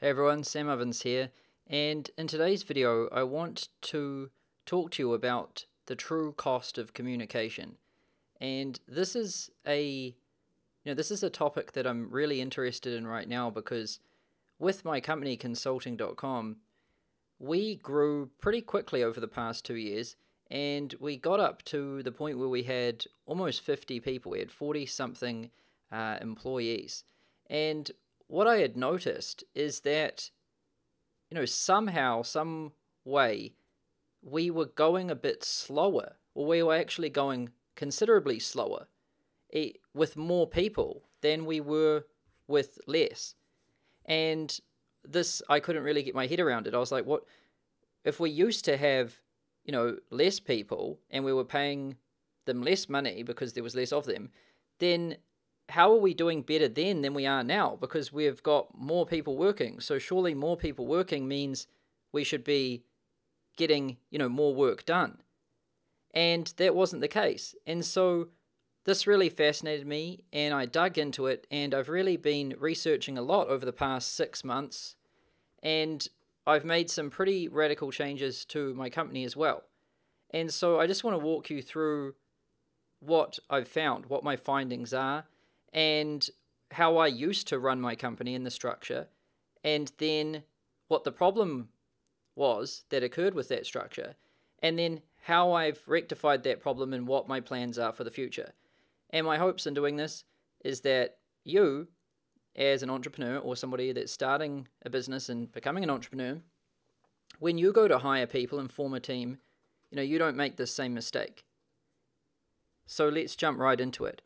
Hey everyone, Sam Ovens here, and in today's video I want to talk to you about the true cost of communication. And this is a you know, this is a topic that I'm really interested in right now because with my company consulting.com, we grew pretty quickly over the past 2 years and we got up to the point where we had almost 50 people, we had 40 something uh, employees. And what I had noticed is that, you know, somehow, some way, we were going a bit slower, or we were actually going considerably slower eh, with more people than we were with less. And this, I couldn't really get my head around it. I was like, what? If we used to have, you know, less people and we were paying them less money because there was less of them, then how are we doing better then than we are now? Because we've got more people working. So surely more people working means we should be getting, you know, more work done. And that wasn't the case. And so this really fascinated me and I dug into it and I've really been researching a lot over the past 6 months and I've made some pretty radical changes to my company as well. And so I just want to walk you through what I've found, what my findings are, and how I used to run my company in the structure, and then what the problem was that occurred with that structure, and then how I've rectified that problem and what my plans are for the future. And my hopes in doing this is that you, as an entrepreneur or somebody that's starting a business and becoming an entrepreneur, when you go to hire people and form a team, you know, you don't make the same mistake. So let's jump right into it.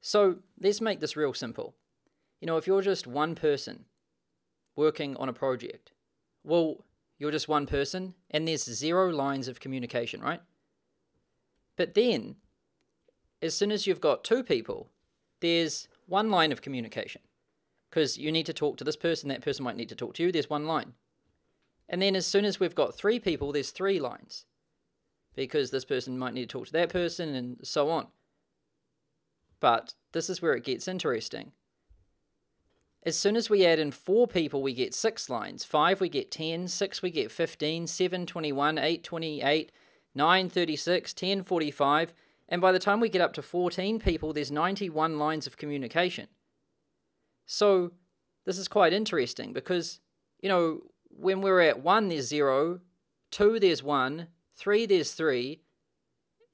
So let's make this real simple. You know, if you're just one person working on a project, well, you're just one person and there's zero lines of communication, right? But then, as soon as you've got two people, there's one line of communication because you need to talk to this person, that person might need to talk to you, there's one line. And then as soon as we've got three people, there's three lines because this person might need to talk to that person and so on. But this is where it gets interesting. As soon as we add in four people, we get six lines. Five, we get 10. Six, we get 15. Seven, 21. Eight, 28. Nine, 36. 10, 45. And by the time we get up to 14 people, there's 91 lines of communication. So this is quite interesting because, you know, when we're at one, there's zero. Two, there's one. Three, there's three.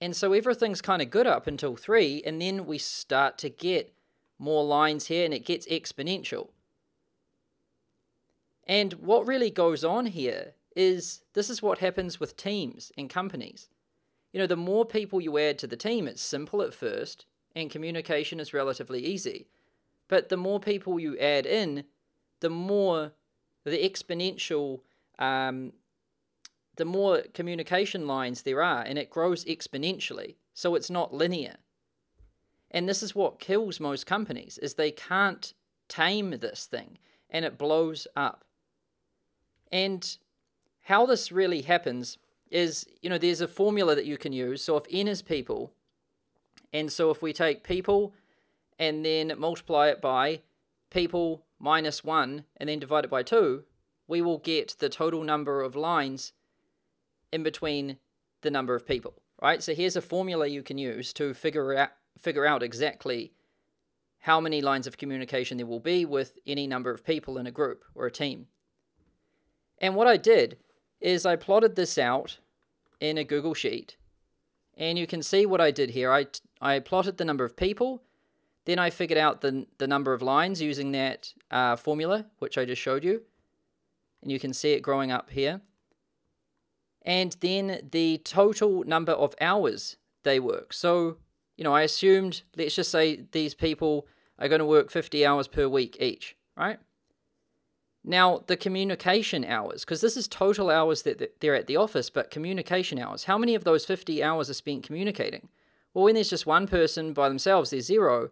And so everything's kind of good up until three, and then we start to get more lines here and it gets exponential. And what really goes on here is this is what happens with teams and companies. You know, the more people you add to the team, it's simple at first, and communication is relatively easy. But the more people you add in, the more the exponential um, the more communication lines there are, and it grows exponentially, so it's not linear. And this is what kills most companies, is they can't tame this thing, and it blows up. And how this really happens is, you know, there's a formula that you can use. So if n is people, and so if we take people and then multiply it by people minus 1 and then divide it by 2, we will get the total number of lines in between the number of people, right? So here's a formula you can use to figure out figure out exactly how many lines of communication there will be with any number of people in a group or a team. And what I did is I plotted this out in a Google Sheet. And you can see what I did here. I, I plotted the number of people, then I figured out the, the number of lines using that uh, formula, which I just showed you. And you can see it growing up here and then the total number of hours they work. So, you know, I assumed, let's just say these people are going to work 50 hours per week each, right? Now, the communication hours, because this is total hours that they're at the office, but communication hours. How many of those 50 hours are spent communicating? Well, when there's just one person by themselves, there's zero.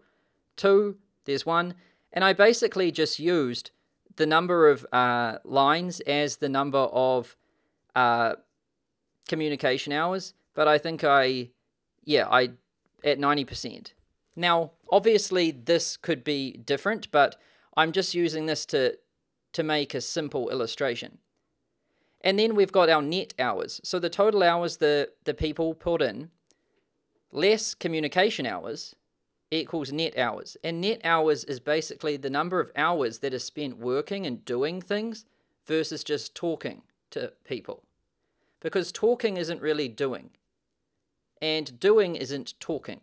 Two, there's one. And I basically just used the number of uh, lines as the number of uh, communication hours, but I think I, yeah, I at 90%. Now, obviously, this could be different, but I'm just using this to to make a simple illustration. And then we've got our net hours. So the total hours the, the people put in, less communication hours, equals net hours. And net hours is basically the number of hours that are spent working and doing things versus just talking to people. Because talking isn't really doing, and doing isn't talking.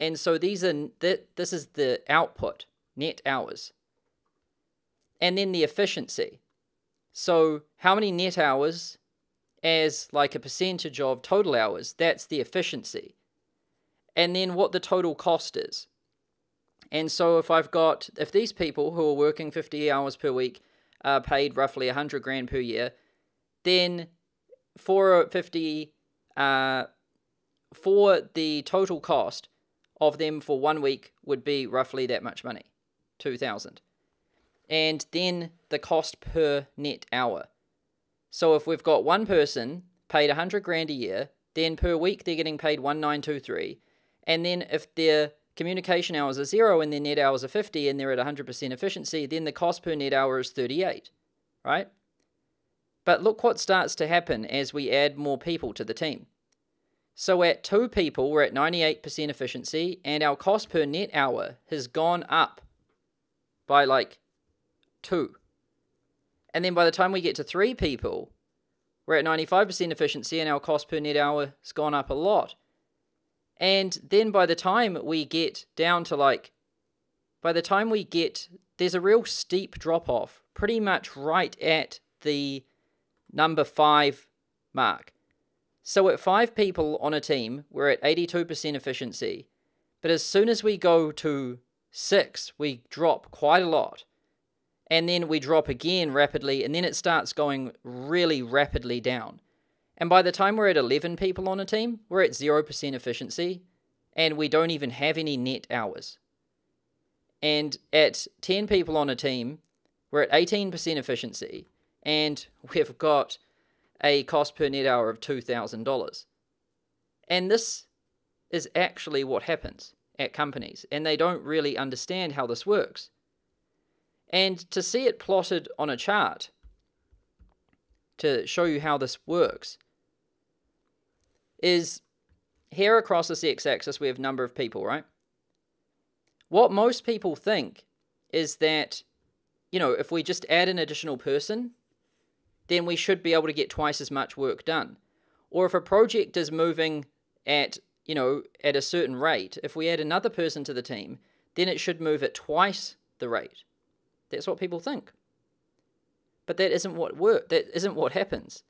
And so these are th- this is the output, net hours. And then the efficiency. So how many net hours as like a percentage of total hours, that's the efficiency. And then what the total cost is. And so if I've got if these people who are working 50 hours per week are paid roughly 100 grand per year, then for 50 uh, for the total cost of them for one week would be roughly that much money 2000 and then the cost per net hour. So if we've got one person paid 100 grand a year then per week they're getting paid 1923 and then if their communication hours are zero and their net hours are 50 and they're at 100% efficiency then the cost per net hour is 38 right but look what starts to happen as we add more people to the team so at two people, we're at 98% efficiency, and our cost per net hour has gone up by like two. And then by the time we get to three people, we're at 95% efficiency, and our cost per net hour has gone up a lot. And then by the time we get down to like, by the time we get, there's a real steep drop off, pretty much right at the number five mark. So at five people on a team, we're at 82% efficiency. But as soon as we go to six, we drop quite a lot. And then we drop again rapidly, and then it starts going really rapidly down. And by the time we're at 11 people on a team, we're at 0% efficiency, and we don't even have any net hours. And at 10 people on a team, we're at 18% efficiency, and we've got a cost per net hour of $2,000. And this is actually what happens at companies, and they don't really understand how this works. And to see it plotted on a chart to show you how this works is here across this x axis we have number of people, right? What most people think is that, you know, if we just add an additional person, then we should be able to get twice as much work done. Or if a project is moving at, you know, at a certain rate, if we add another person to the team, then it should move at twice the rate. That's what people think. But that isn't what work that isn't what happens.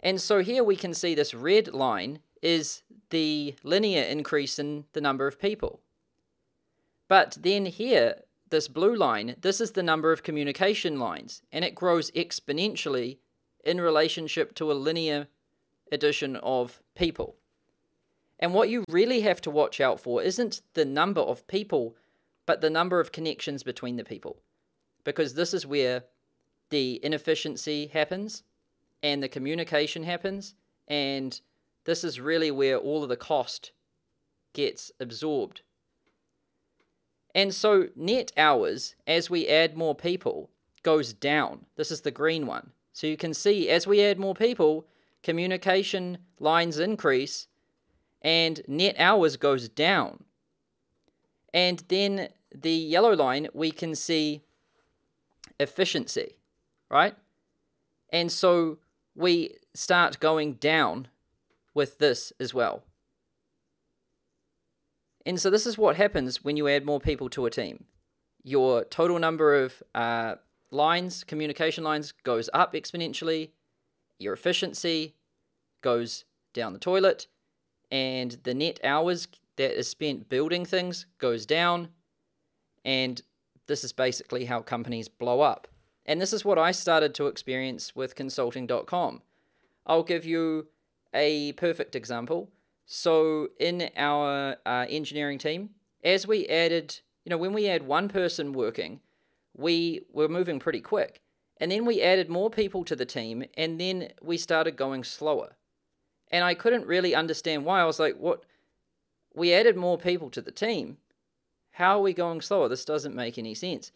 And so here we can see this red line is the linear increase in the number of people. But then here this blue line, this is the number of communication lines, and it grows exponentially in relationship to a linear addition of people. And what you really have to watch out for isn't the number of people, but the number of connections between the people. Because this is where the inefficiency happens and the communication happens, and this is really where all of the cost gets absorbed and so net hours, as we add more people, goes down. This is the green one. So you can see as we add more people, communication lines increase and net hours goes down. And then the yellow line, we can see efficiency, right? And so we start going down with this as well. And so this is what happens when you add more people to a team. Your total number of uh, lines, communication lines, goes up exponentially. Your efficiency goes down the toilet. And the net hours that is spent building things goes down. And this is basically how companies blow up. And this is what I started to experience with consulting.com. I'll give you a perfect example. So in our uh, engineering team, as we added, you know, when we had one person working, we were moving pretty quick. And then we added more people to the team, and then we started going slower. And I couldn't really understand why. I was like, what? We added more people to the team. How are we going slower? This doesn't make any sense.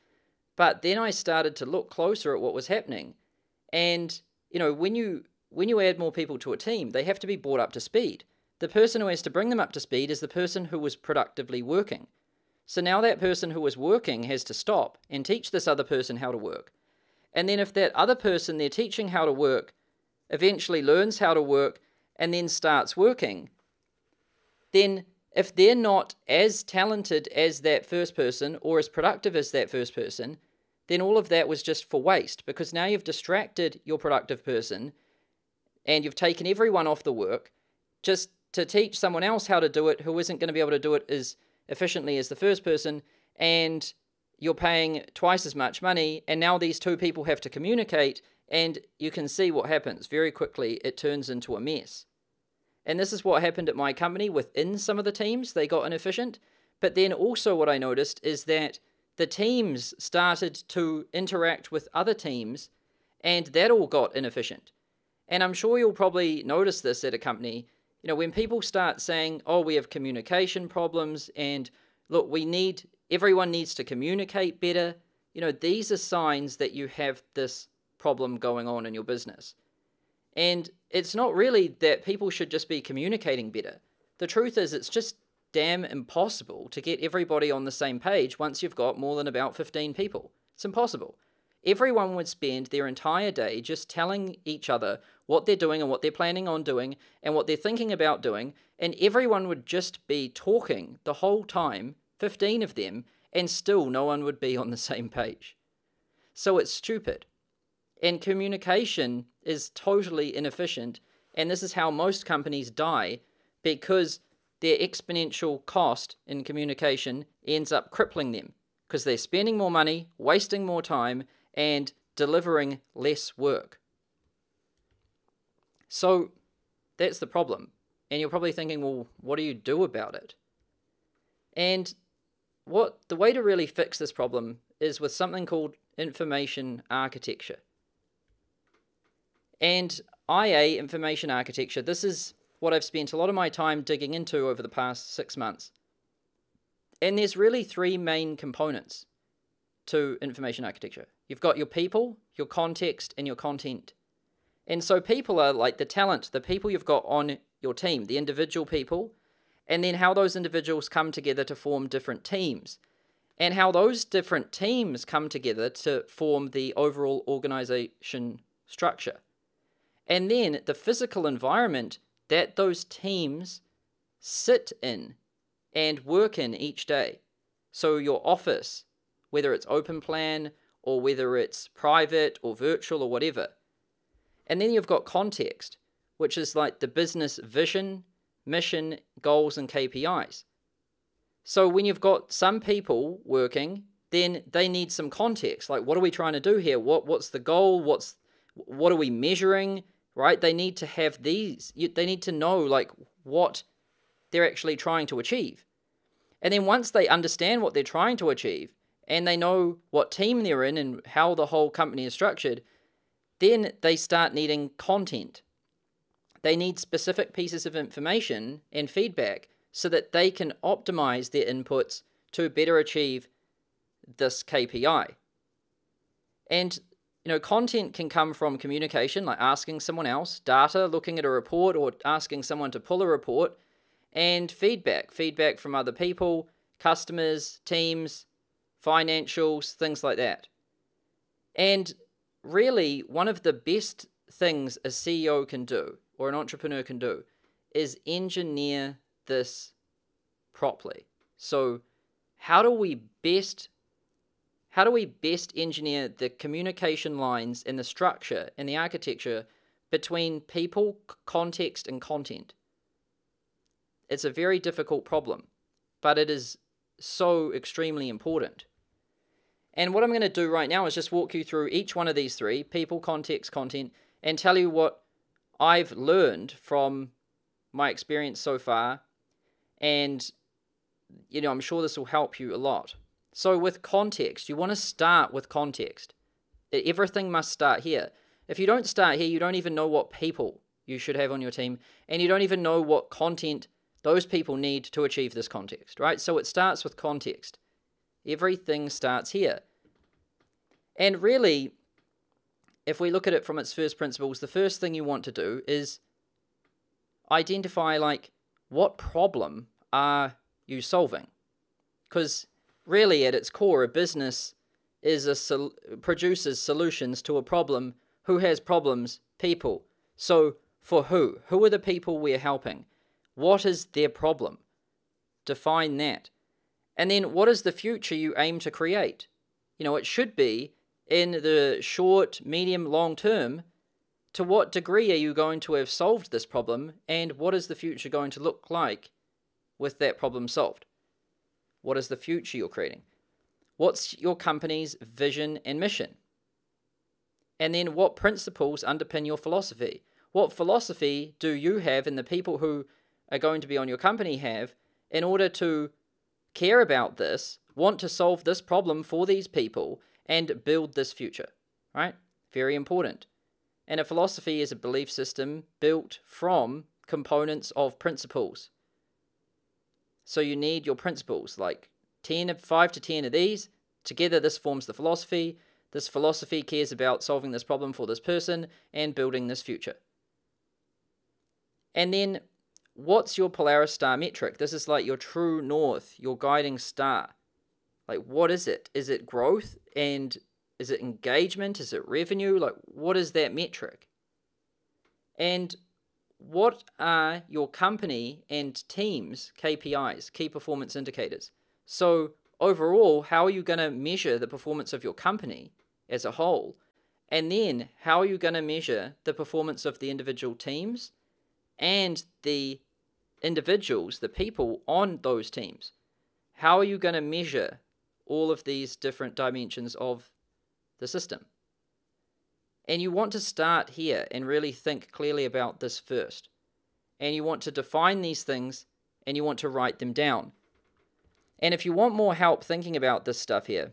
But then I started to look closer at what was happening. And, you know, when you when you add more people to a team, they have to be brought up to speed. The person who has to bring them up to speed is the person who was productively working. So now that person who was working has to stop and teach this other person how to work. And then if that other person they're teaching how to work eventually learns how to work and then starts working, then if they're not as talented as that first person or as productive as that first person, then all of that was just for waste because now you've distracted your productive person and you've taken everyone off the work just to teach someone else how to do it who isn't going to be able to do it as efficiently as the first person and you're paying twice as much money and now these two people have to communicate and you can see what happens. Very quickly it turns into a mess. And this is what happened at my company within some of the teams. They got inefficient. But then also what i noticed is that the teams started to interact with other teams and that all got inefficient. And i'm sure you'll probably notice this at a company you know, when people start saying, oh, we have communication problems and look, we need, everyone needs to communicate better, you know, these are signs that you have this problem going on in your business. And it's not really that people should just be communicating better. The truth is, it's just damn impossible to get everybody on the same page once you've got more than about 15 people. It's impossible. Everyone would spend their entire day just telling each other what they're doing and what they're planning on doing and what they're thinking about doing, and everyone would just be talking the whole time, 15 of them, and still no one would be on the same page. So it's stupid. And communication is totally inefficient, and this is how most companies die because their exponential cost in communication ends up crippling them because they're spending more money, wasting more time, and delivering less work. So that's the problem. And you're probably thinking, well, what do you do about it? And what the way to really fix this problem is with something called information architecture. And IA, information architecture, this is what I've spent a lot of my time digging into over the past six months. And there's really three main components to information architecture. You've got your people, your context, and your content. And so people are like the talent, the people you've got on your team, the individual people, and then how those individuals come together to form different teams, and how those different teams come together to form the overall organization structure. And then the physical environment that those teams sit in and work in each day. So your office, whether it's open plan or whether it's private or virtual or whatever. And then you've got context, which is like the business vision, mission, goals, and KPIs. So when you've got some people working, then they need some context. Like, what are we trying to do here? What what's the goal? What's what are we measuring? Right? They need to have these. They need to know like what they're actually trying to achieve. And then once they understand what they're trying to achieve, and they know what team they're in and how the whole company is structured, then they start needing content. They need specific pieces of information and feedback so that they can optimize their inputs to better achieve this KPI. And you know, content can come from communication, like asking someone else, data, looking at a report, or asking someone to pull a report, and feedback, feedback from other people, customers, teams, financials, things like that. And really, one of the best things a CEO can do or an entrepreneur can do is engineer this properly. So, how do we best how do we best engineer the communication lines and the structure and the architecture between people, context, and content? It's a very difficult problem, but it is so extremely important. And what I'm going to do right now is just walk you through each one of these three people, context, content and tell you what I've learned from my experience so far. And, you know, I'm sure this will help you a lot. So, with context, you want to start with context. Everything must start here. If you don't start here, you don't even know what people you should have on your team, and you don't even know what content those people need to achieve this context, right? So, it starts with context. Everything starts here. And really, if we look at it from its first principles, the first thing you want to do is identify like what problem are you solving? Because really, at its core, a business is a sol- produces solutions to a problem. Who has problems? People. So for who? Who are the people we're helping? What is their problem? Define that. And then what is the future you aim to create? You know, it should be in the short, medium, long term. To what degree are you going to have solved this problem, and what is the future going to look like with that problem solved? What is the future you're creating? What's your company's vision and mission? And then what principles underpin your philosophy? What philosophy do you have and the people who are going to be on your company have in order to care about this, want to solve this problem for these people, and build this future? Right? Very important. And a philosophy is a belief system built from components of principles. So you need your principles, like 10, of 5 to 10 of these. Together, this forms the philosophy. This philosophy cares about solving this problem for this person and building this future. And then, what's your Polaris star metric? This is like your true north, your guiding star. Like, what is it? Is it growth? And is it engagement? Is it revenue? Like, what is that metric? And what are your company and team's KPIs, key performance indicators? So, overall, how are you going to measure the performance of your company as a whole? And then, how are you going to measure the performance of the individual teams and the individuals, the people on those teams? How are you going to measure all of these different dimensions of the system? And you want to start here and really think clearly about this first. And you want to define these things and you want to write them down. And if you want more help thinking about this stuff here,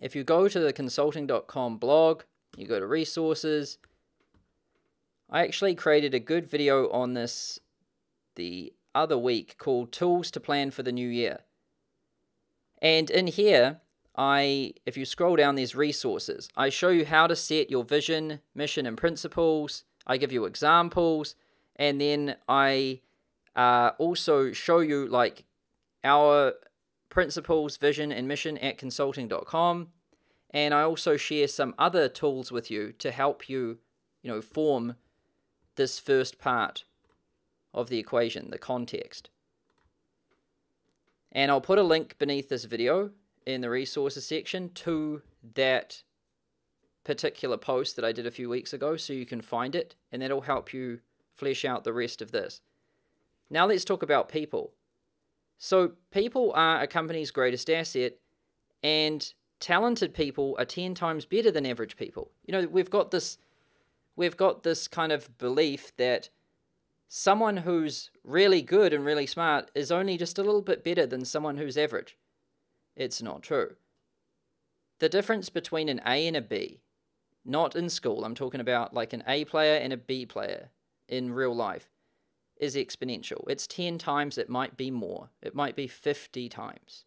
if you go to the consulting.com blog, you go to resources, I actually created a good video on this the other week called Tools to Plan for the New Year. And in here, I, if you scroll down these resources, I show you how to set your vision, mission, and principles. I give you examples, and then I uh, also show you like our principles, vision, and mission at consulting.com. And I also share some other tools with you to help you, you know, form this first part of the equation, the context. And I'll put a link beneath this video in the resources section to that particular post that I did a few weeks ago so you can find it and that'll help you flesh out the rest of this. Now let's talk about people. So people are a company's greatest asset and talented people are 10 times better than average people. You know, we've got this we've got this kind of belief that someone who's really good and really smart is only just a little bit better than someone who's average. It's not true. The difference between an A and a B, not in school, I'm talking about like an A player and a B player in real life, is exponential. It's 10 times, it might be more, it might be 50 times.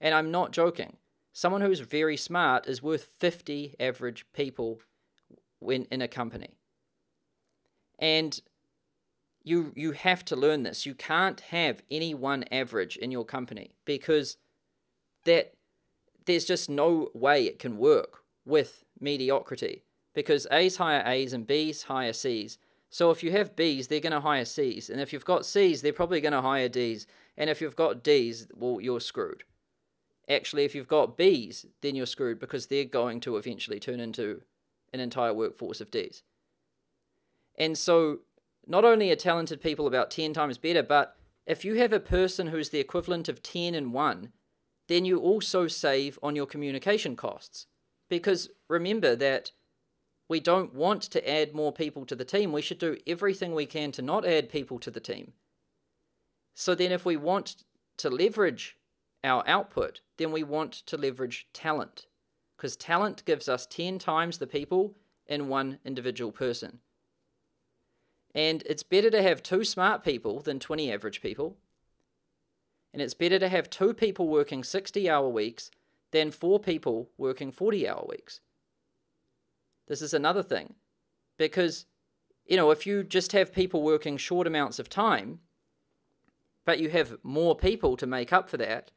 And I'm not joking. Someone who's very smart is worth 50 average people when in a company. And you you have to learn this. You can't have any one average in your company because that there's just no way it can work with mediocrity because A's hire A's and B's hire C's. So if you have B's, they're going to hire C's. And if you've got C's, they're probably going to hire D's. And if you've got D's, well, you're screwed. Actually, if you've got B's, then you're screwed because they're going to eventually turn into an entire workforce of D's. And so, not only are talented people about 10 times better, but if you have a person who's the equivalent of 10 and 1, then you also save on your communication costs. Because remember that we don't want to add more people to the team. We should do everything we can to not add people to the team. So then, if we want to leverage our output, then we want to leverage talent. Because talent gives us 10 times the people in one individual person. And it's better to have two smart people than 20 average people. And it's better to have two people working 60 hour weeks than four people working 40 hour weeks. This is another thing. Because, you know, if you just have people working short amounts of time, but you have more people to make up for that,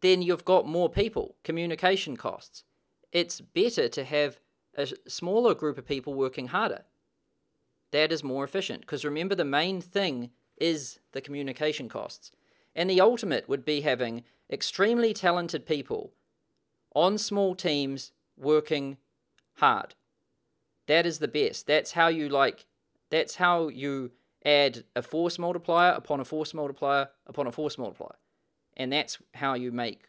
then you've got more people, communication costs. It's better to have a smaller group of people working harder. That is more efficient because remember, the main thing is the communication costs. And the ultimate would be having extremely talented people on small teams working hard. That is the best. That's how you like, that's how you add a force multiplier upon a force multiplier upon a force multiplier. And that's how you make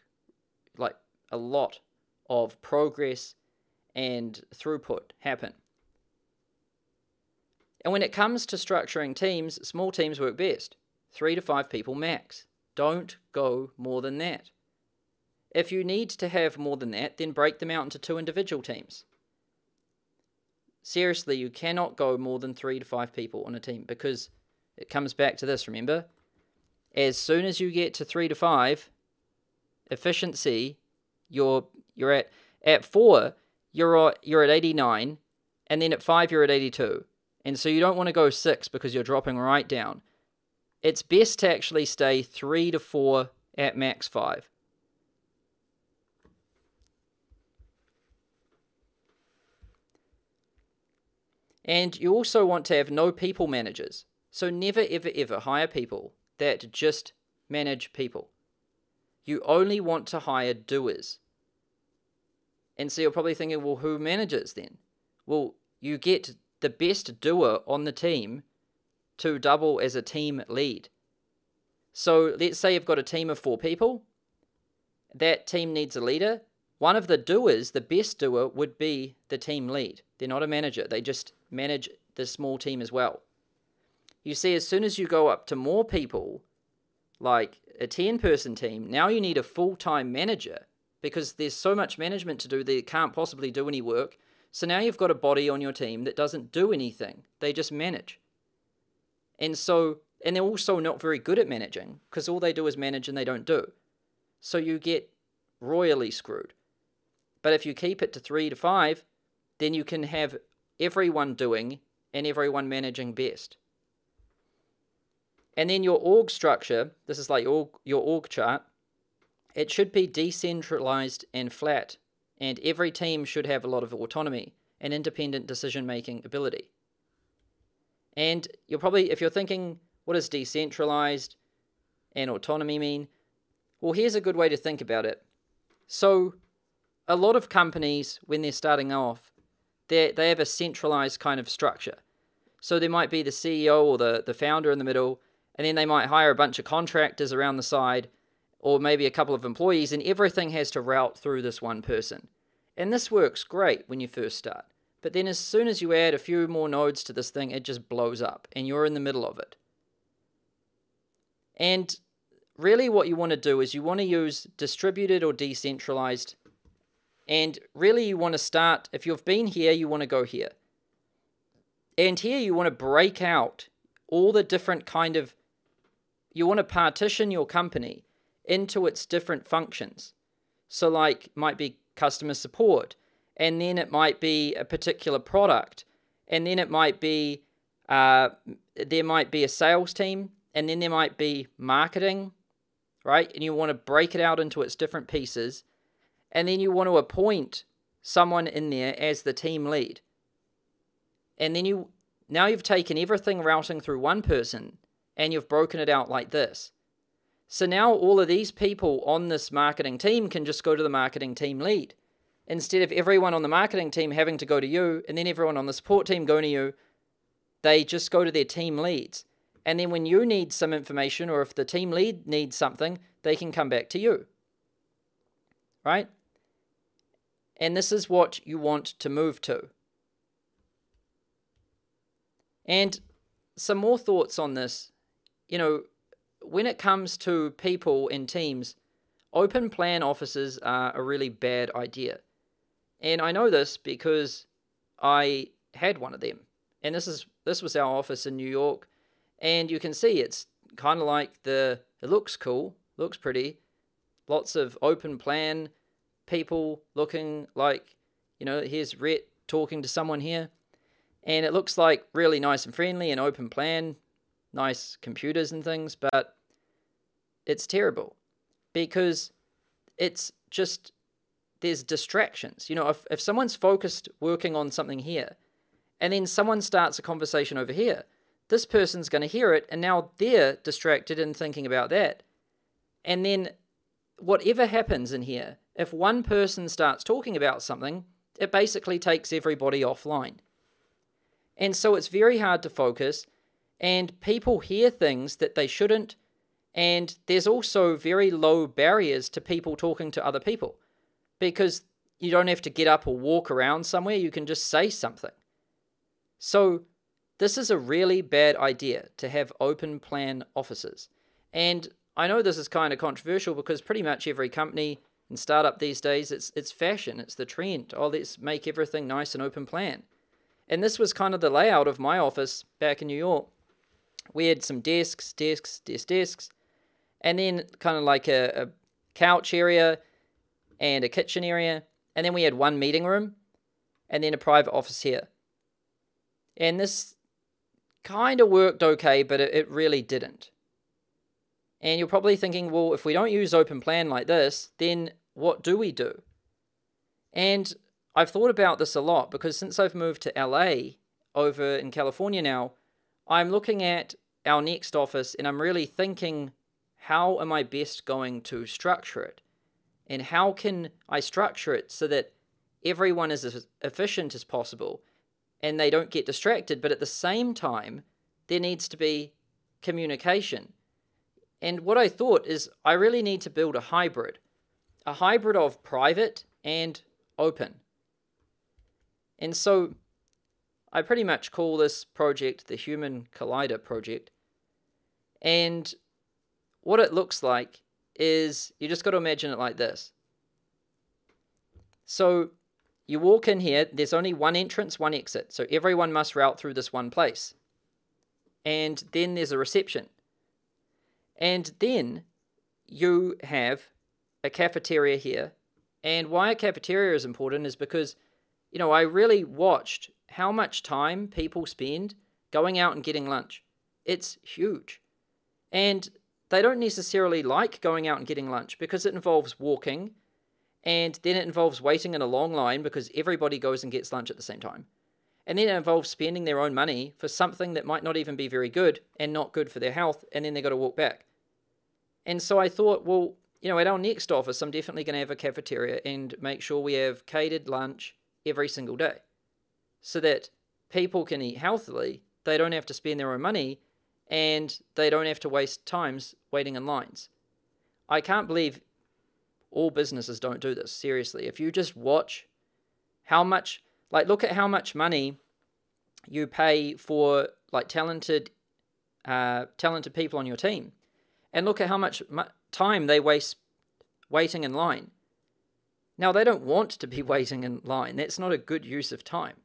like a lot of progress and throughput happen. And when it comes to structuring teams, small teams work best. Three to five people max. Don't go more than that. If you need to have more than that, then break them out into two individual teams. Seriously, you cannot go more than three to five people on a team because it comes back to this, remember? As soon as you get to three to five, efficiency, you're you're at at four, you're at, you're at 89, and then at five you're at 82. And so you don't want to go six because you're dropping right down. It's best to actually stay three to four at max five. And you also want to have no people managers. So never, ever, ever hire people that just manage people. You only want to hire doers. And so you're probably thinking, well, who manages then? Well, you get the best doer on the team to double as a team lead. So let's say you've got a team of four people. That team needs a leader. One of the doers, the best doer, would be the team lead. They're not a manager, they just manage the small team as well. You see, as soon as you go up to more people, like a 10 person team, now you need a full time manager because there's so much management to do it can't possibly do any work. So now you've got a body on your team that doesn't do anything, they just manage. And so, and they're also not very good at managing because all they do is manage and they don't do. So you get royally screwed. But if you keep it to three to five, then you can have everyone doing and everyone managing best. And then your org structure, this is like your, your org chart, it should be decentralized and flat and every team should have a lot of autonomy and independent decision making ability. And you're probably, if you're thinking, what does decentralized and autonomy mean? Well, here's a good way to think about it. So, a lot of companies, when they're starting off, they they have a centralized kind of structure. So there might be the CEO or the, the founder in the middle, and then they might hire a bunch of contractors around the side, or maybe a couple of employees, and everything has to route through this one person. And this works great when you first start. But then as soon as you add a few more nodes to this thing, it just blows up and you're in the middle of it. And really what you want to do is you want to use distributed or decentralized. And really you want to start, if you've been here, you want to go here. And here you want to break out all the different kind of, you want to partition your company into its different functions. So like might be customer support, and then it might be a particular product, and then it might be uh, there might be a sales team, and then there might be marketing, right? And you want to break it out into its different pieces, and then you want to appoint someone in there as the team lead. And then you now you've taken everything routing through one person and you've broken it out like this. So now all of these people on this marketing team can just go to the marketing team lead. Instead of everyone on the marketing team having to go to you and then everyone on the support team going to you, they just go to their team leads. And then when you need some information or if the team lead needs something, they can come back to you. Right? And this is what you want to move to. And some more thoughts on this. You know, when it comes to people in teams, open plan offices are a really bad idea. And I know this because I had one of them. And this is this was our office in New York. And you can see it's kind of like the it looks cool, looks pretty. Lots of open plan people looking like, you know, here's Rhett talking to someone here, and it looks like really nice and friendly and open plan, nice computers and things, but it's terrible because it's just there's distractions. You know, if, if someone's focused working on something here and then someone starts a conversation over here, this person's going to hear it and now they're distracted and thinking about that. And then whatever happens in here, if one person starts talking about something, it basically takes everybody offline. And so it's very hard to focus, and people hear things that they shouldn't, and there's also very low barriers to people talking to other people because you don't have to get up or walk around somewhere, you can just say something. So, this is a really bad idea to have open plan offices. And I know this is kind of controversial because pretty much every company and startup these days, it's it's fashion, it's the trend. Oh, let's make everything nice and open plan. And this was kind of the layout of my office back in New York. We had some desks, desks, desks, desks, and then kind of like a, a couch area and a kitchen area. And then we had one meeting room and then a private office here. And this kind of worked okay, but it, it really didn't. And you're probably thinking, well, if we don't use open plan like this, then what do we do? And I've thought about this a lot because since I've moved to LA over in California now, I'm looking at our next office and I'm really thinking, how am I best going to structure it? and how can I structure it so that everyone is as efficient as possible and they don't get distracted, but at the same time, there needs to be communication. And what I thought is I really need to build a hybrid, a hybrid of private and open. And so I pretty much call this project the Human Collider Project. And what it looks like is you just got to imagine it like this. So you walk in here, there's only one entrance, one exit. So everyone must route through this one place. And then there's a reception. And then you have a cafeteria here. And why a cafeteria is important is because, you know, I really watched how much time people spend going out and getting lunch. It's huge. And they don't necessarily like going out and getting lunch because it involves walking and then it involves waiting in a long line because everybody goes and gets lunch at the same time. And then it involves spending their own money for something that might not even be very good and not good for their health, and then they've got to walk back. And so I thought, well, you know, at our next office, I'm definitely going to have a cafeteria and make sure we have catered lunch every single day so that people can eat healthily. They don't have to spend their own money and they don't have to waste times waiting in lines. I can't believe all businesses don't do this. Seriously, if you just watch how much, like, look at how much money you pay for like talented, uh, talented people on your team, and look at how much time they waste waiting in line. Now they don't want to be waiting in line. That's not a good use of time.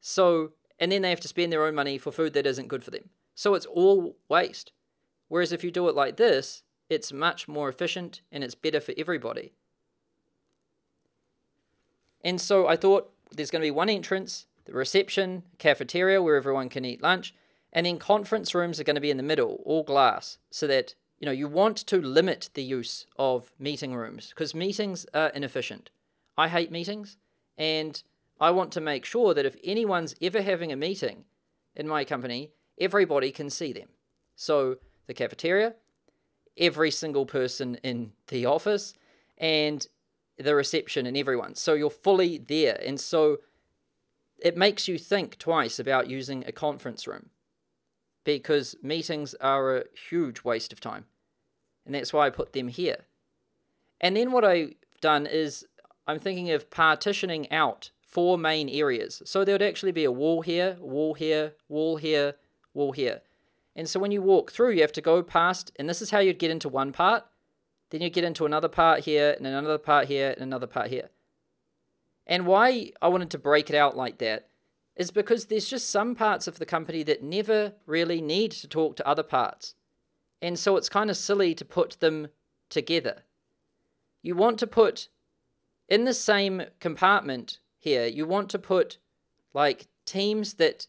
So, and then they have to spend their own money for food that isn't good for them. So it's all waste. Whereas if you do it like this, it's much more efficient and it's better for everybody. And so I thought there's going to be one entrance, the reception, cafeteria where everyone can eat lunch, and then conference rooms are going to be in the middle, all glass, so that you know you want to limit the use of meeting rooms because meetings are inefficient. I hate meetings, and I want to make sure that if anyone's ever having a meeting in my company, everybody can see them. So the cafeteria, every single person in the office, and the reception and everyone. So you're fully there. And so it makes you think twice about using a conference room because meetings are a huge waste of time. And that's why I put them here. And then what I've done is I'm thinking of partitioning out four main areas. So there would actually be a wall here, wall here, wall here, wall here. And so when you walk through, you have to go past, and this is how you'd get into one part. Then you get into another part here, and another part here, and another part here. And why I wanted to break it out like that is because there's just some parts of the company that never really need to talk to other parts. And so it's kind of silly to put them together. You want to put in the same compartment here, you want to put like teams that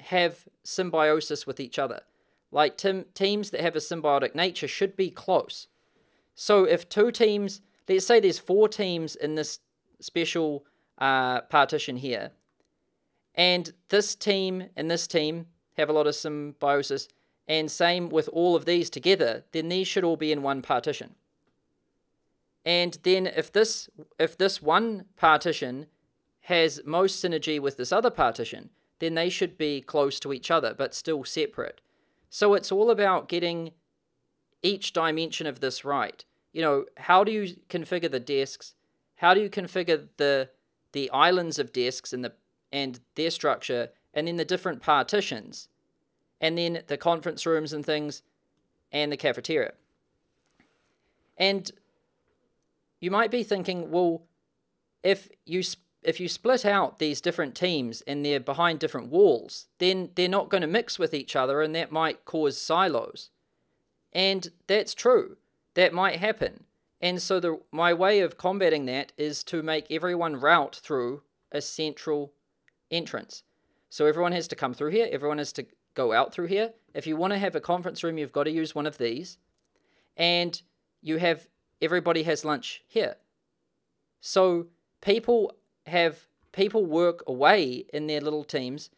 have symbiosis with each other. Like tim- teams that have a symbiotic nature should be close. So if two teams, let's say there's four teams in this special uh, partition here, and this team and this team have a lot of symbiosis, and same with all of these together, then these should all be in one partition. And then if this if this one partition has most synergy with this other partition, then they should be close to each other but still separate. So it's all about getting each dimension of this right. You know, how do you configure the desks? How do you configure the the islands of desks and the and their structure and then the different partitions and then the conference rooms and things and the cafeteria. And you might be thinking, well, if you if you split out these different teams and they're behind different walls, then they're not going to mix with each other and that might cause silos. And that's true. That might happen. And so the my way of combating that is to make everyone route through a central entrance. So everyone has to come through here, everyone has to go out through here. If you want to have a conference room, you've got to use one of these. And you have everybody has lunch here. So people have people work away in their little teams,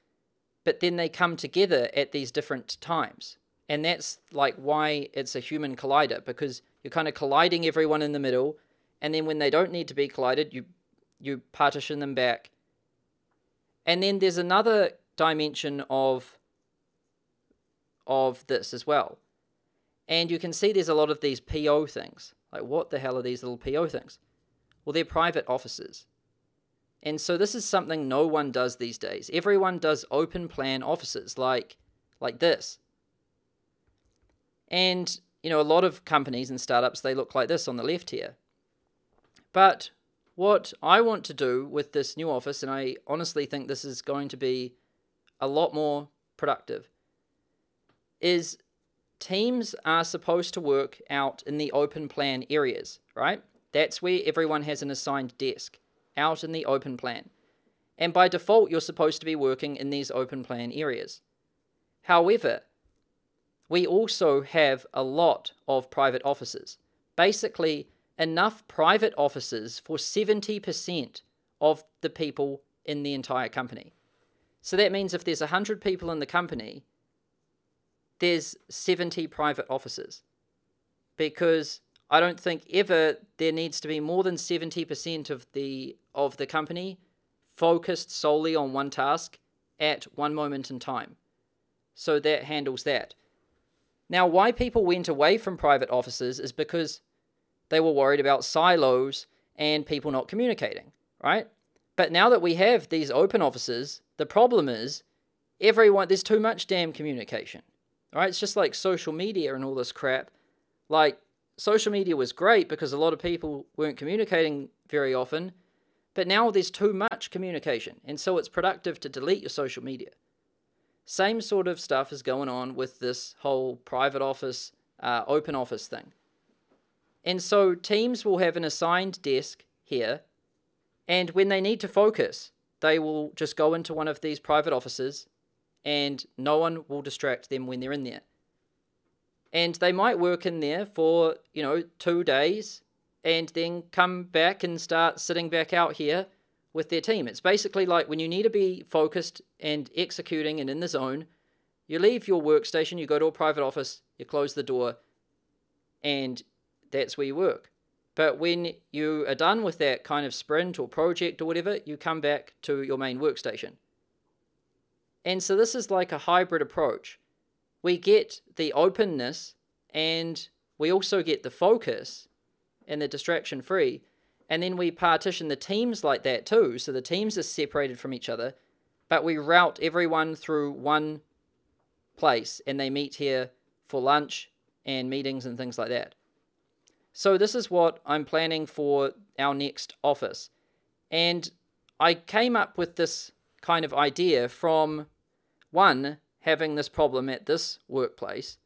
but then they come together at these different times. And that's like why it's a human collider because you're kind of colliding everyone in the middle, and then when they don't need to be collided, you you partition them back. And then there's another dimension of of this as well. And you can see there's a lot of these PO things. Like, what the hell are these little PO things? Well, they're private offices. And so this is something no one does these days. Everyone does open plan offices like like this. And you know, a lot of companies and startups they look like this on the left here. But what I want to do with this new office and I honestly think this is going to be a lot more productive is teams are supposed to work out in the open plan areas, right? That's where everyone has an assigned desk, out in the open plan. And by default, you're supposed to be working in these open plan areas. However, we also have a lot of private offices. Basically, enough private offices for 70% of the people in the entire company. So that means if there's 100 people in the company, there's 70 private offices because I don't think ever there needs to be more than 70% of the of the company focused solely on one task at one moment in time. So that handles that. Now, why people went away from private offices is because they were worried about silos and people not communicating, right? But now that we have these open offices, the problem is everyone there's too much damn communication. Right? It's just like social media and all this crap. Like, social media was great because a lot of people weren't communicating very often, but now there's too much communication, and so it's productive to delete your social media. Same sort of stuff is going on with this whole private office, uh, open office thing. And so teams will have an assigned desk here, and when they need to focus, they will just go into one of these private offices and no one will distract them when they're in there. And they might work in there for, you know, two days and then come back and start sitting back out here with their team. It's basically like when you need to be focused and executing and in the zone, you leave your workstation, you go to a private office, you close the door, and that's where you work. But when you are done with that kind of sprint or project or whatever, you come back to your main workstation. And so this is like a hybrid approach. We get the openness and we also get the focus and the distraction free. And then we partition the teams like that too. So the teams are separated from each other, but we route everyone through one place and they meet here for lunch and meetings and things like that. So this is what I'm planning for our next office. And I came up with this kind of idea from one, having this problem at this workplace,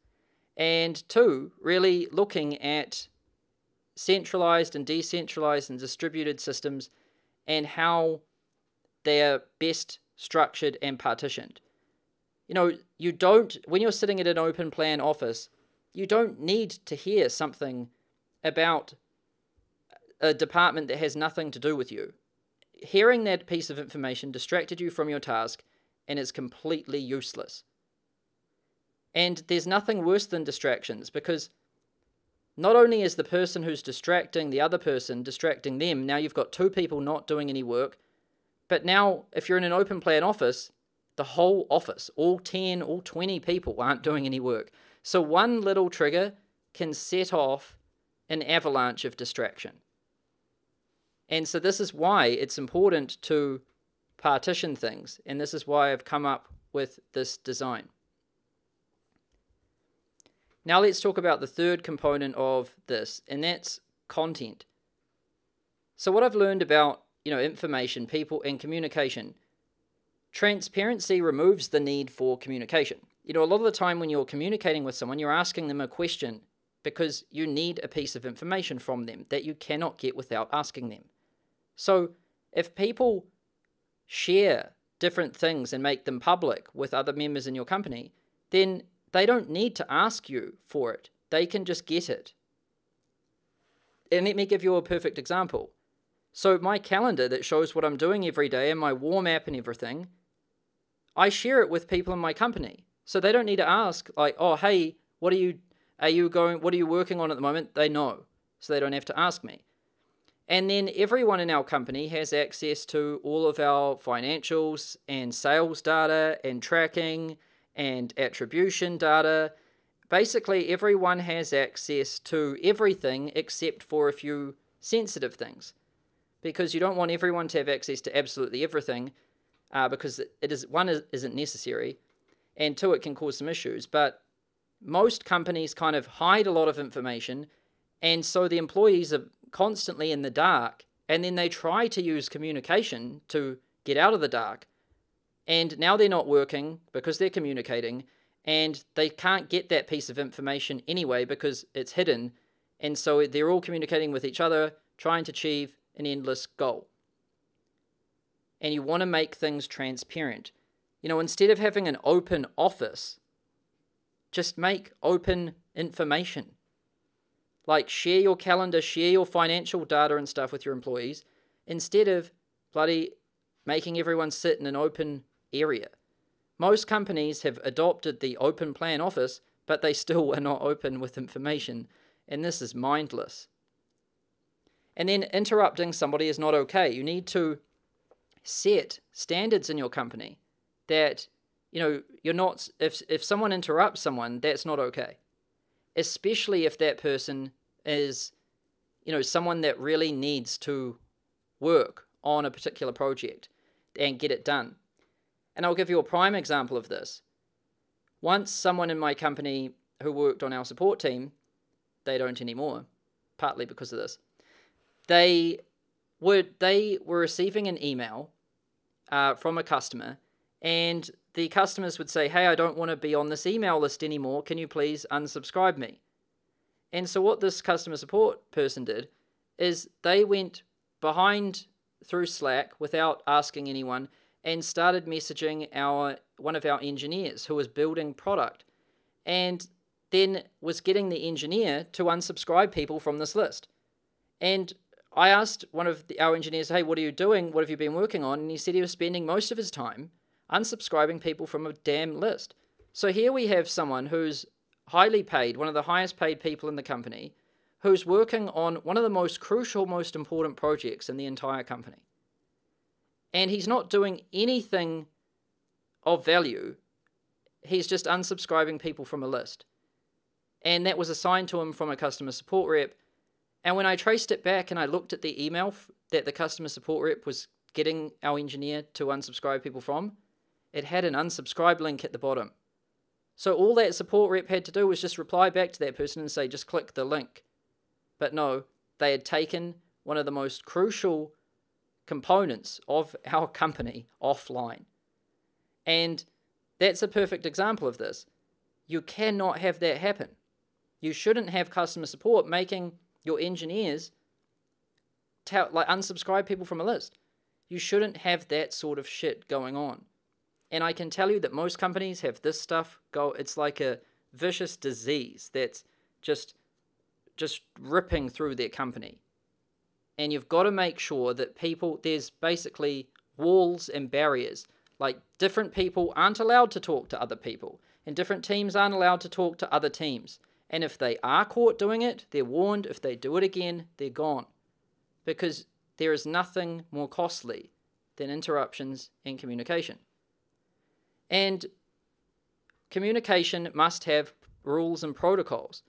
and two, really looking at centralized and decentralized and distributed systems and how they're best structured and partitioned. You know, you don't, when you're sitting at an open plan office, you don't need to hear something about a department that has nothing to do with you. Hearing that piece of information distracted you from your task and is completely useless. And there's nothing worse than distractions because not only is the person who's distracting the other person distracting them, now you've got two people not doing any work. But now, if you're in an open plan office, the whole office, all 10, all 20 people aren't doing any work. So one little trigger can set off an avalanche of distraction. And so this is why it's important to partition things. And this is why I've come up with this design. Now let's talk about the third component of this, and that's content. So what I've learned about, you know, information, people, and communication, transparency removes the need for communication. You know, a lot of the time when you're communicating with someone, you're asking them a question because you need a piece of information from them that you cannot get without asking them. So if people share different things and make them public with other members in your company, then they don't need to ask you for it. They can just get it. And let me give you a perfect example. So, my calendar that shows what I'm doing every day and my warm app and everything, I share it with people in my company. So they don't need to ask, like, oh, hey, what are you, are you going, what are you working on at the moment? They know. So they don't have to ask me. And then everyone in our company has access to all of our financials and sales data and tracking and attribution data. Basically, everyone has access to everything except for a few sensitive things. Because you don't want everyone to have access to absolutely everything, uh, because it is one isn't necessary, and two, it can cause some issues. But most companies kind of hide a lot of information, and so the employees are constantly in the dark, and then they try to use communication to get out of the dark. And now they're not working because they're communicating and they can't get that piece of information anyway because it's hidden. And so they're all communicating with each other, trying to achieve an endless goal. And you want to make things transparent. You know, instead of having an open office, just make open information. Like share your calendar, share your financial data and stuff with your employees instead of bloody making everyone sit in an open area. Most companies have adopted the open plan office, but they still are not open with information, and this is mindless. And then interrupting somebody is not okay. You need to set standards in your company that you know you're not if if someone interrupts someone that's not okay especially if that person is you know someone that really needs to work on a particular project and get it done and I'll give you a prime example of this. Once someone in my company who worked on our support team, they don't anymore, partly because of this. They were they were receiving an email uh, from a customer, and the customers would say, "Hey, I don't want to be on this email list anymore. Can you please unsubscribe me?" And so what this customer support person did is they went behind through Slack without asking anyone and started messaging our one of our engineers who was building product and then was getting the engineer to unsubscribe people from this list. And I asked one of the, our engineers, hey, what are you doing? What have you been working on? And he said he was spending most of his time unsubscribing people from a damn list. So here we have someone who's highly paid, one of the highest paid people in the company, who's working on one of the most crucial, most important projects in the entire company and he's not doing anything of value. He's just unsubscribing people from a list. And that was assigned to him from a customer support rep. And when I traced it back and I looked at the email that the customer support rep was getting our engineer to unsubscribe people from, it had an unsubscribe link at the bottom. So all that support rep had to do was just reply back to that person and say, just click the link. But no, they had taken one of the most crucial components of our company offline. And that's a perfect example of this. You cannot have that happen. You shouldn't have customer support making your engineers tell, like unsubscribe people from a list. You shouldn't have that sort of shit going on. And I can tell you that most companies have this stuff go it's like a vicious disease that's just just ripping through their company. And you've got to make sure that people there's basically walls and barriers. Like different people aren't allowed to talk to other people, and different teams aren't allowed to talk to other teams. And if they are caught doing it, they're warned. If they do it again, they're gone. Because there is nothing more costly than interruptions in communication. And communication must have rules and protocols.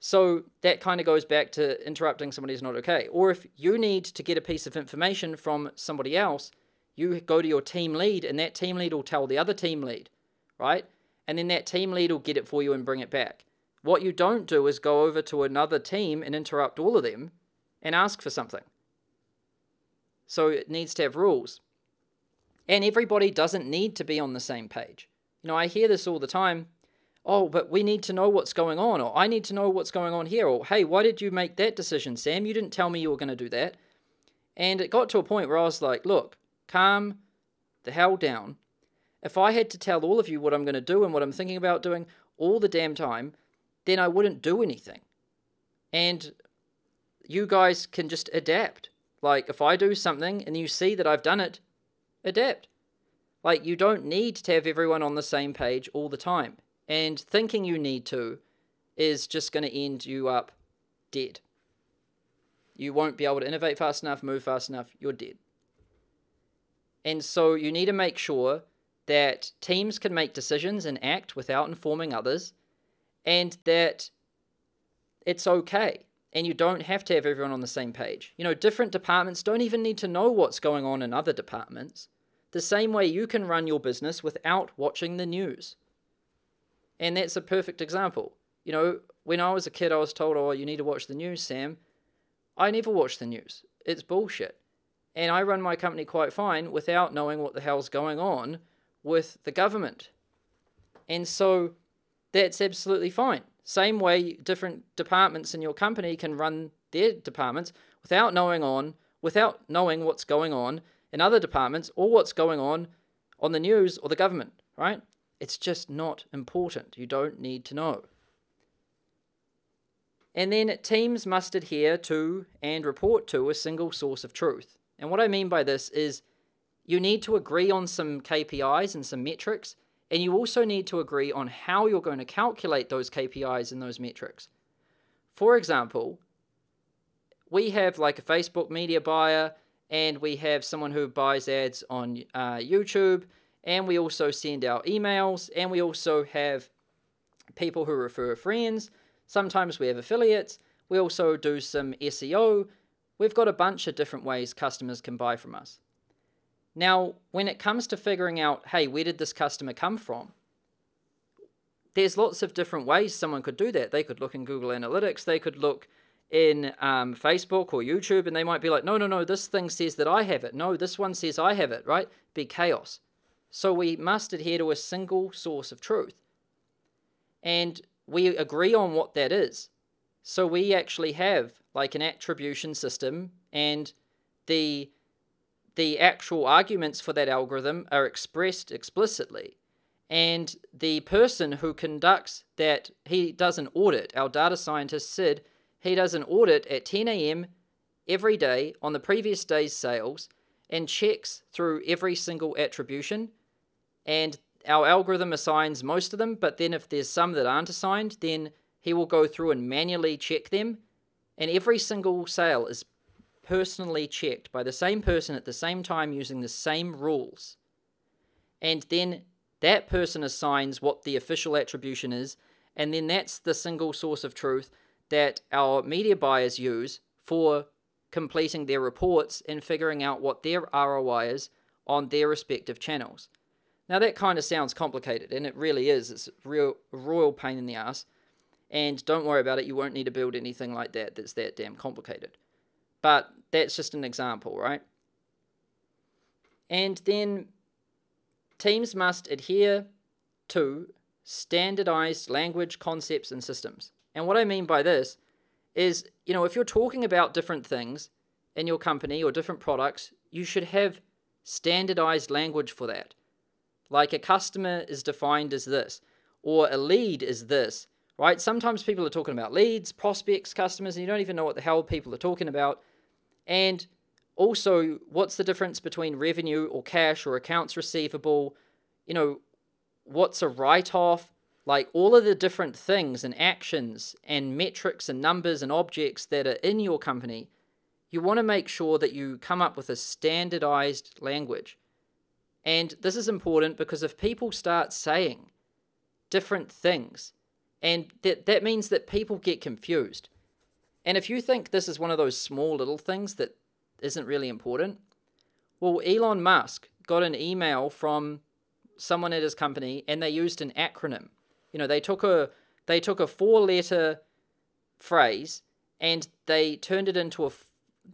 So that kind of goes back to interrupting somebody is not okay. Or if you need to get a piece of information from somebody else, you go to your team lead and that team lead will tell the other team lead, right? And then that team lead will get it for you and bring it back. What you don't do is go over to another team and interrupt all of them and ask for something. So it needs to have rules. And everybody doesn't need to be on the same page. You know, I hear this all the time oh, but we need to know what's going on, or I need to know what's going on here, or hey, why did you make that decision, Sam? You didn't tell me you were going to do that. And it got to a point where I was like, look, calm the hell down. If I had to tell all of you what I'm going to do and what I'm thinking about doing all the damn time, then I wouldn't do anything. And you guys can just adapt. Like, if I do something and you see that I've done it, adapt. Like, you don't need to have everyone on the same page all the time. And thinking you need to is just going to end you up dead. You won't be able to innovate fast enough, move fast enough, you're dead. And so you need to make sure that teams can make decisions and act without informing others, and that it's okay. And you don't have to have everyone on the same page. You know, different departments don't even need to know what's going on in other departments. The same way you can run your business without watching the news. And that's a perfect example. You know, when I was a kid, I was told, oh, you need to watch the news, Sam. I never watch the news. It's bullshit. And I run my company quite fine without knowing what the hell's going on with the government. And so that's absolutely fine. Same way different departments in your company can run their departments without knowing on without knowing what's going on in other departments or what's going on on the news or the government, right? It's just not important. You don't need to know. And then teams must adhere to and report to a single source of truth. And what I mean by this is you need to agree on some KPIs and some metrics, and you also need to agree on how you're going to calculate those KPIs and those metrics. For example, we have like a Facebook media buyer, and we have someone who buys ads on uh, YouTube, and we also send our emails, and we also have people who refer friends. Sometimes we have affiliates. We also do some SEO. We've got a bunch of different ways customers can buy from us. Now, when it comes to figuring out, hey, where did this customer come from? There's lots of different ways someone could do that. They could look in Google Analytics, they could look in um, Facebook or YouTube, and they might be like, no, no, no, this thing says that I have it. No, this one says I have it, right? Be chaos. So we must adhere to a single source of truth. And we agree on what that is. So we actually have like an attribution system and the the actual arguments for that algorithm are expressed explicitly. And the person who conducts that, he does an audit, our data scientist Sid, he does an audit at 10 a.m. every day on the previous day's sales and checks through every single attribution and our algorithm assigns most of them, but then if there's some that aren't assigned, then he will go through and manually check them. And every single sale is personally checked by the same person at the same time using the same rules. And then that person assigns what the official attribution is, and then that's the single source of truth that our media buyers use for completing their reports and figuring out what their ROI is on their respective channels. Now that kind of sounds complicated, and it really is. It's a real royal pain in the ass. And don't worry about it, you won't need to build anything like that that's that damn complicated. But that's just an example, right? And then teams must adhere to standardized language, concepts, and systems. And what I mean by this is, you know, if you're talking about different things in your company or different products, you should have standardized language for that. Like a customer is defined as this, or a lead is this, right? Sometimes people are talking about leads, prospects, customers, and you don't even know what the hell people are talking about. And also, what's the difference between revenue or cash or accounts receivable? You know, what's a write off? Like all of the different things and actions and metrics and numbers and objects that are in your company, you want to make sure that you come up with a standardized language. And this is important because if people start saying different things, and that, that means that people get confused. And if you think this is one of those small little things that isn't really important, well, Elon Musk got an email from someone at his company and they used an acronym. You know, they took a they took a four letter phrase and they turned it into a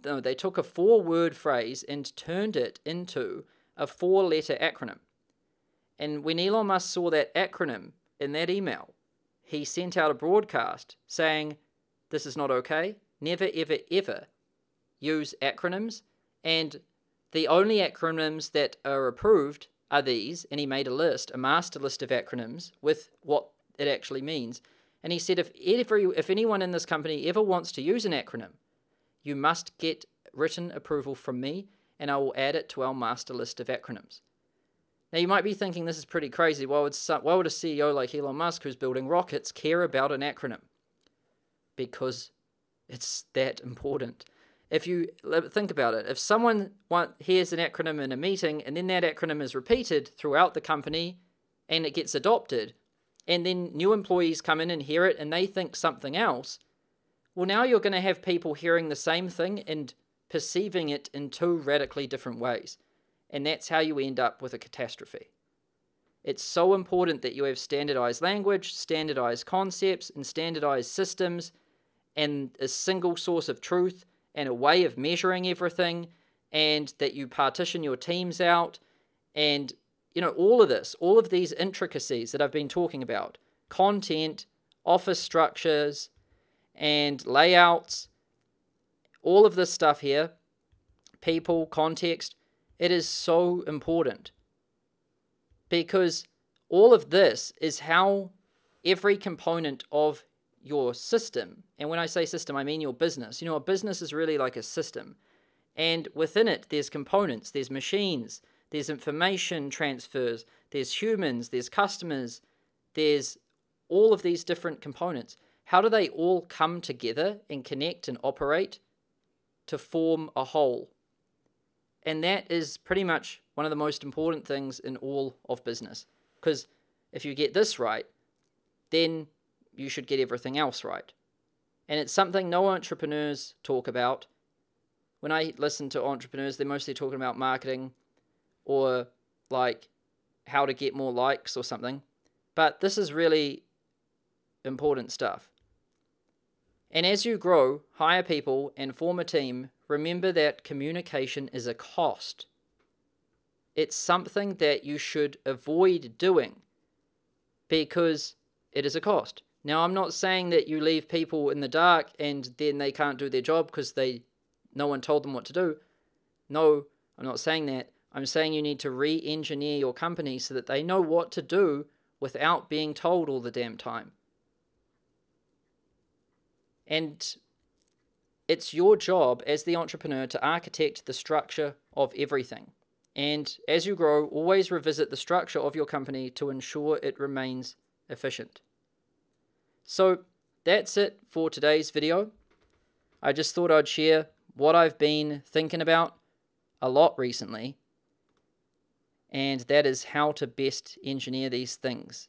no, they took a four word phrase and turned it into a four letter acronym. And when Elon Musk saw that acronym in that email, he sent out a broadcast saying, This is not okay. Never, ever, ever use acronyms. And the only acronyms that are approved are these. And he made a list, a master list of acronyms with what it actually means. And he said, if, every, if anyone in this company ever wants to use an acronym, you must get written approval from me and I will add it to our master list of acronyms. Now, you might be thinking this is pretty crazy. Why would, some, why would a CEO like Elon Musk, who's building rockets, care about an acronym? Because it's that important. If you think about it, if someone want, hears an acronym in a meeting and then that acronym is repeated throughout the company and it gets adopted, and then new employees come in and hear it and they think something else, well, now you're going to have people hearing the same thing and perceiving it in two radically different ways. And that's how you end up with a catastrophe. It's so important that you have standardized language, standardized concepts, and standardized systems, and a single source of truth, and a way of measuring everything, and that you partition your teams out, and you know, all of this, all of these intricacies that I've been talking about content, office structures, and layouts, all of this stuff here, people, context, it is so important. Because all of this is how every component of your system, and when I say system, I mean your business. You know, a business is really like a system. And within it, there's components, there's machines, there's information transfers, there's humans, there's customers, there's all of these different components. How do they all come together and connect and operate to form a whole. And that is pretty much one of the most important things in all of business. Because if you get this right, then you should get everything else right. And it's something no entrepreneurs talk about. When I listen to entrepreneurs, they're mostly talking about marketing or like how to get more likes or something. But this is really important stuff. And as you grow, hire people, and form a team, remember that communication is a cost. It's something that you should avoid doing because it is a cost. Now, I'm not saying that you leave people in the dark and then they can't do their job because they no one told them what to do. No, I'm not saying that. I'm saying you need to re-engineer your company so that they know what to do without being told all the damn time. And it's your job as the entrepreneur to architect the structure of everything. And as you grow, always revisit the structure of your company to ensure it remains efficient. So that's it for today's video. I just thought I'd share what I've been thinking about a lot recently, and that is how to best engineer these things.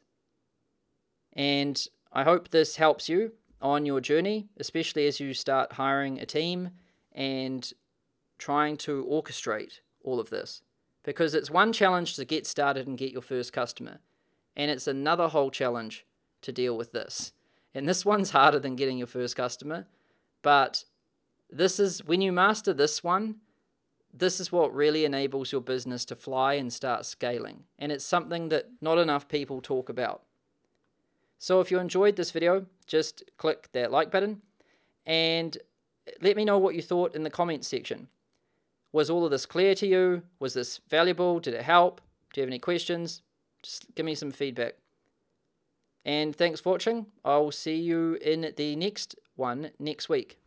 And I hope this helps you on your journey, especially as you start hiring a team and trying to orchestrate all of this. Because it's one challenge to get started and get your first customer, and it's another whole challenge to deal with this. And this one's harder than getting your first customer, but this is when you master this one, this is what really enables your business to fly and start scaling. And it's something that not enough people talk about. So if you enjoyed this video, just click that like button and let me know what you thought in the comments section. Was all of this clear to you? Was this valuable? Did it help? Do you have any questions? Just give me some feedback. And thanks for watching. I'll see you in the next one next week.